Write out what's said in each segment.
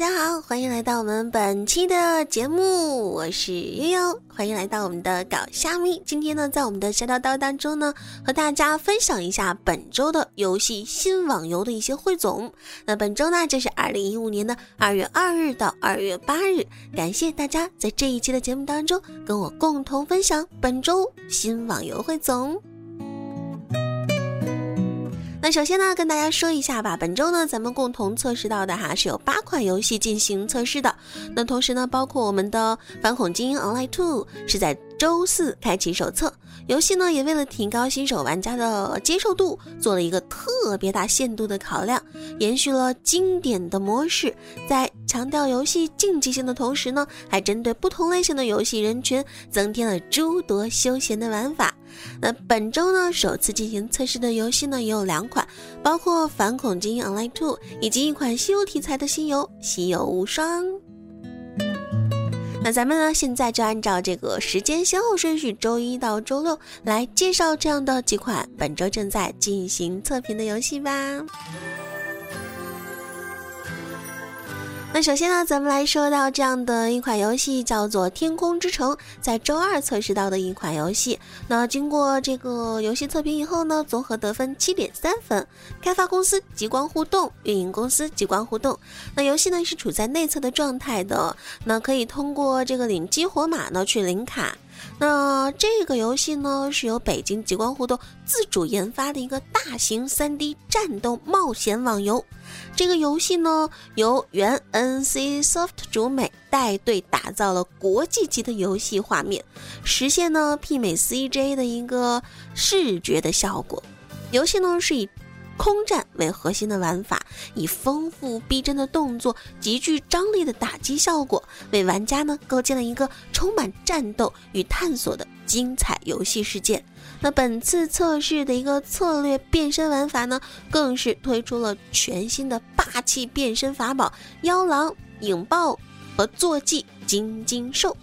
大家好，欢迎来到我们本期的节目，我是悠悠，欢迎来到我们的搞虾米。今天呢，在我们的小叨叨当中呢，和大家分享一下本周的游戏新网游的一些汇总。那本周呢，就是二零一五年的二月二日到二月八日，感谢大家在这一期的节目当中跟我共同分享本周新网游汇总。那首先呢，跟大家说一下吧。本周呢，咱们共同测试到的哈是有八款游戏进行测试的。那同时呢，包括我们的《反恐精英 Online Two》是在周四开启手册。游戏呢，也为了提高新手玩家的接受度，做了一个特别大限度的考量，延续了经典的模式，在强调游戏竞技性的同时呢，还针对不同类型的游戏人群，增添了诸多休闲的玩法。那本周呢，首次进行测试的游戏呢也有两款，包括《反恐精英 Online Two》以及一款西游题材的新游《西游无双》。那咱们呢，现在就按照这个时间先后顺序，周一到周六来介绍这样的几款本周正在进行测评的游戏吧。那首先呢，咱们来说到这样的一款游戏，叫做《天空之城》，在周二测试到的一款游戏。那经过这个游戏测评以后呢，综合得分七点三分。开发公司极光互动，运营公司极光互动。那游戏呢是处在内测的状态的，那可以通过这个领激活码呢去领卡。那这个游戏呢，是由北京极光互动自主研发的一个大型 3D 战斗冒险网游。这个游戏呢，由原 NC Soft 主美带队打造了国际级的游戏画面，实现呢媲美 CJ 的一个视觉的效果。游戏呢是以。空战为核心的玩法，以丰富逼真的动作、极具张力的打击效果，为玩家呢构建了一个充满战斗与探索的精彩游戏世界。那本次测试的一个策略变身玩法呢，更是推出了全新的霸气变身法宝——妖狼、影豹和坐骑金金兽。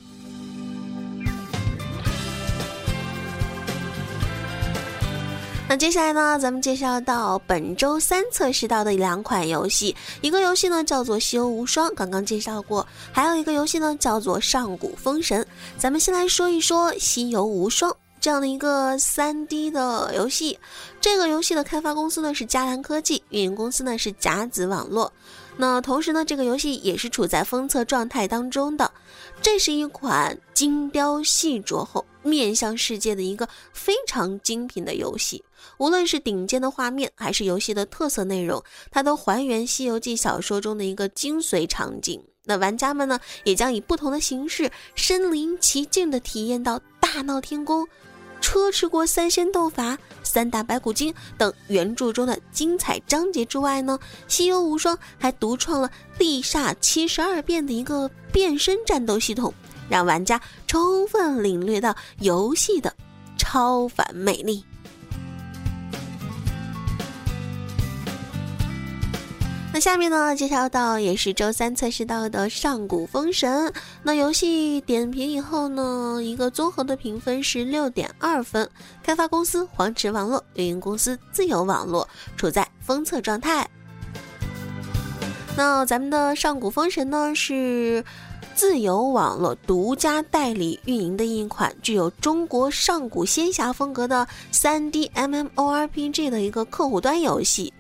那接下来呢，咱们介绍到本周三测试到的两款游戏，一个游戏呢叫做《西游无双》，刚刚介绍过，还有一个游戏呢叫做《上古封神》。咱们先来说一说《西游无双》这样的一个三 D 的游戏，这个游戏的开发公司呢是迦兰科技，运营公司呢是甲子网络。那同时呢，这个游戏也是处在封测状态当中的。这是一款精雕细琢后面向世界的一个非常精品的游戏。无论是顶尖的画面，还是游戏的特色内容，它都还原《西游记》小说中的一个精髓场景。那玩家们呢，也将以不同的形式身临其境的体验到大闹天宫。车迟国三仙斗法、三打白骨精等原著中的精彩章节之外呢，《西游无双》还独创了地煞七十二变的一个变身战斗系统，让玩家充分领略到游戏的超凡魅力。下面呢，介绍到也是周三测试到的《上古封神》。那游戏点评以后呢，一个综合的评分是六点二分。开发公司黄池网络，运营公司自由网络，处在封测状态。那咱们的《上古封神》呢，是自由网络独家代理运营的一款具有中国上古仙侠风格的 3D MMORPG 的一个客户端游戏。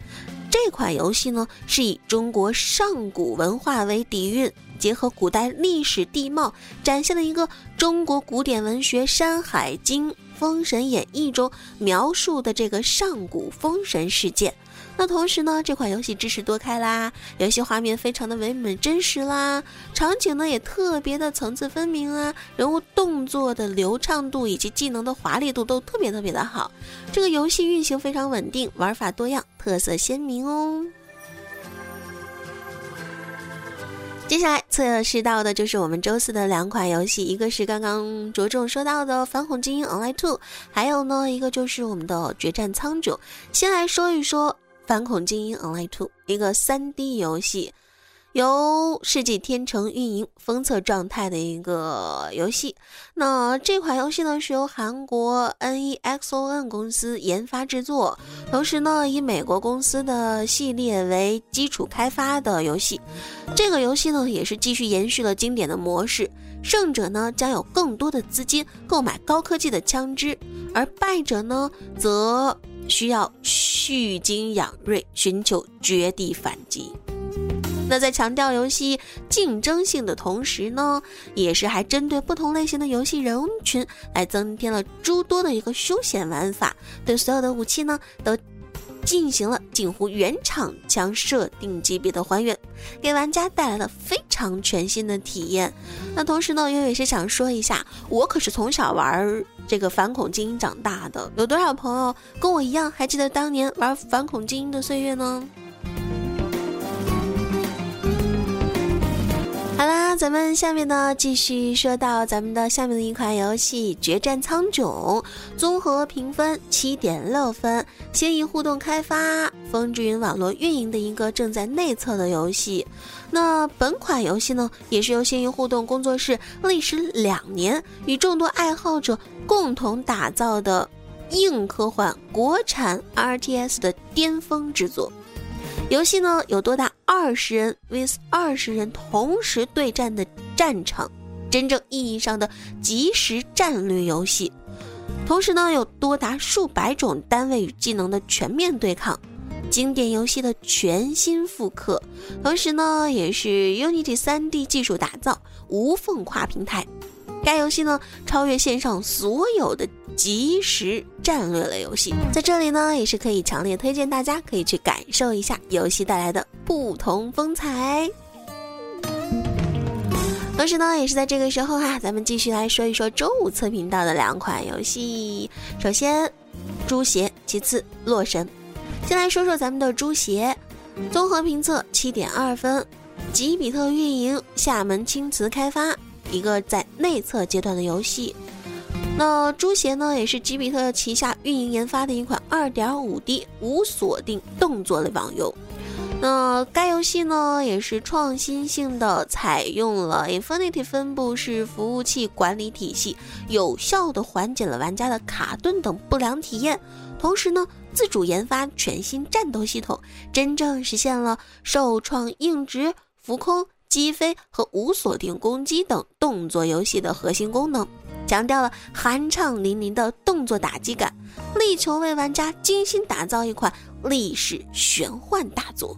这款游戏呢，是以中国上古文化为底蕴，结合古代历史地貌，展现了一个中国古典文学《山海经·封神演义》中描述的这个上古封神事件。那同时呢，这款游戏支持多开啦，游戏画面非常的唯美真实啦，场景呢也特别的层次分明啊，人物动作的流畅度以及技能的华丽度都特别特别的好。这个游戏运行非常稳定，玩法多样，特色鲜明哦。接下来测试到的就是我们周四的两款游戏，一个是刚刚着重说到的《反恐精英 Online Two》，还有呢一个就是我们的《决战苍穹》。先来说一说。反恐精英 Online Two，一个 3D 游戏，由世纪天成运营、封测状态的一个游戏。那这款游戏呢，是由韩国 NEXON 公司研发制作，同时呢，以美国公司的系列为基础开发的游戏。这个游戏呢，也是继续延续了经典的模式。胜者呢，将有更多的资金购买高科技的枪支，而败者呢，则需要蓄精养锐，寻求绝地反击。那在强调游戏竞争性的同时呢，也是还针对不同类型的游戏人群来增添了诸多的一个休闲玩法，对所有的武器呢都进行了近乎原厂枪设定级别的还原，给玩家带来了非常全新的体验。那同时呢，悠悠也是想说一下，我可是从小玩这个反恐精英长大的，有多少朋友跟我一样还记得当年玩反恐精英的岁月呢？好啦，咱们下面呢继续说到咱们的下面的一款游戏《决战苍穹》，综合评分七点六分，新颖互动开发，风之云网络运营的一个正在内测的游戏。那本款游戏呢，也是由新颖互动工作室历时两年，与众多爱好者共同打造的硬科幻国产 RTS 的巅峰之作。游戏呢有多达二十人 vs 二十人同时对战的战场，真正意义上的即时战略游戏。同时呢有多达数百种单位与技能的全面对抗，经典游戏的全新复刻。同时呢也是 Unity 3D 技术打造，无缝跨平台。该游戏呢超越线上所有的。即时战略类游戏，在这里呢也是可以强烈推荐大家可以去感受一下游戏带来的不同风采。同时呢，也是在这个时候哈，咱们继续来说一说周五测评到的两款游戏。首先，《猪邪》，其次，《洛神》。先来说说咱们的《猪邪》，综合评测七点二分，吉比特运营，厦门青瓷开发，一个在内测阶段的游戏。那《诛邪》呢，也是吉比特旗下运营研发的一款 2.5D 无锁定动作类网游。那该游戏呢，也是创新性的采用了 Infinity 分布式服务器管理体系，有效的缓解了玩家的卡顿等不良体验。同时呢，自主研发全新战斗系统，真正实现了受创硬直、浮空、击飞和无锁定攻击等动作游戏的核心功能。强调了酣畅淋漓的动作打击感，力求为玩家精心打造一款历史玄幻大作。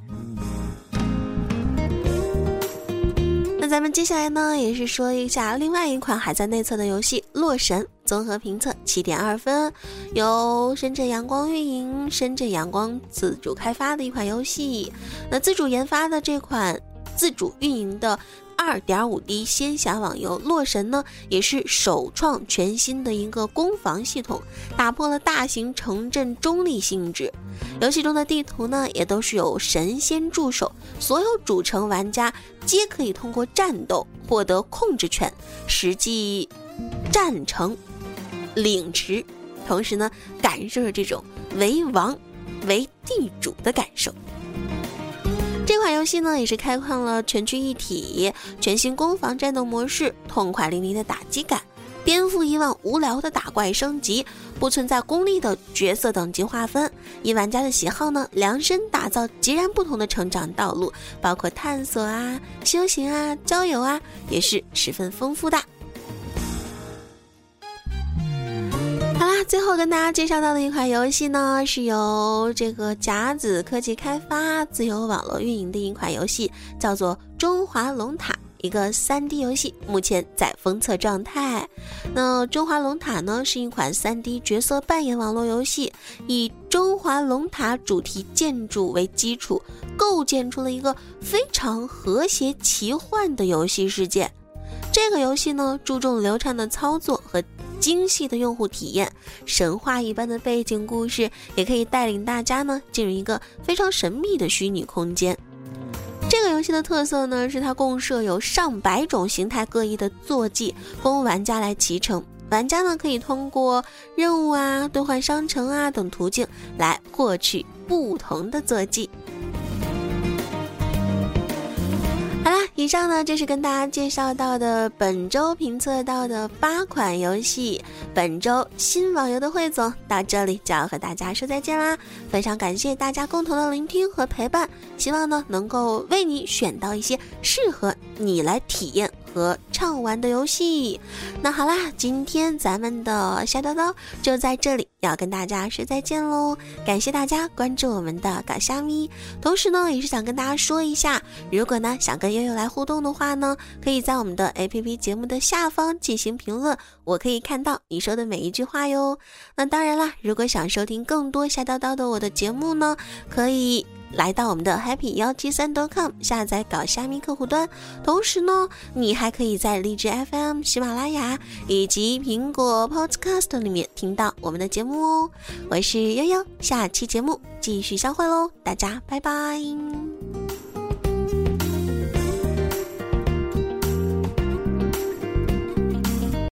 那咱们接下来呢，也是说一下另外一款还在内测的游戏《洛神》，综合评测七点二分，由深圳阳光运营，深圳阳光自主开发的一款游戏。那自主研发的这款自主运营的。二点五 D 仙侠网游《洛神》呢，也是首创全新的一个攻防系统，打破了大型城镇中立性质。游戏中的地图呢，也都是有神仙驻守，所有主城玩家皆可以通过战斗获得控制权，实际战城领持，同时呢，感受着这种为王为地主的感受。这款游戏呢，也是开创了全区一体、全新攻防战斗模式，痛快淋漓的打击感，颠覆以往无聊的打怪升级，不存在功利的角色等级划分，以玩家的喜好呢，量身打造截然不同的成长道路，包括探索啊、修行啊、交友啊，也是十分丰富的。最后跟大家介绍到的一款游戏呢，是由这个甲子科技开发、自由网络运营的一款游戏，叫做《中华龙塔》，一个 3D 游戏，目前在封测状态。那《中华龙塔》呢，是一款 3D 角色扮演网络游戏，以中华龙塔主题建筑为基础，构建出了一个非常和谐奇幻的游戏世界。这个游戏呢，注重流畅的操作和。精细的用户体验，神话一般的背景故事，也可以带领大家呢进入一个非常神秘的虚拟空间。这个游戏的特色呢，是它共设有上百种形态各异的坐骑，供玩家来骑乘。玩家呢可以通过任务啊、兑换商城啊等途径来获取不同的坐骑。以上呢就是跟大家介绍到的本周评测到的八款游戏。本周新网游的汇总到这里就要和大家说再见啦！非常感谢大家共同的聆听和陪伴，希望呢能够为你选到一些适合你来体验。和畅玩的游戏，那好啦，今天咱们的小叨叨就在这里，要跟大家说再见喽！感谢大家关注我们的搞虾咪，同时呢，也是想跟大家说一下，如果呢想跟悠悠来互动的话呢，可以在我们的 APP 节目的下方进行评论，我可以看到你说的每一句话哟。那当然啦，如果想收听更多小叨叨的我的节目呢，可以。来到我们的 happy 幺七三 .com 下载搞虾米客户端，同时呢，你还可以在荔枝 FM、喜马拉雅以及苹果 Podcast 里面听到我们的节目哦。我是悠悠，下期节目继续相会喽，大家拜拜。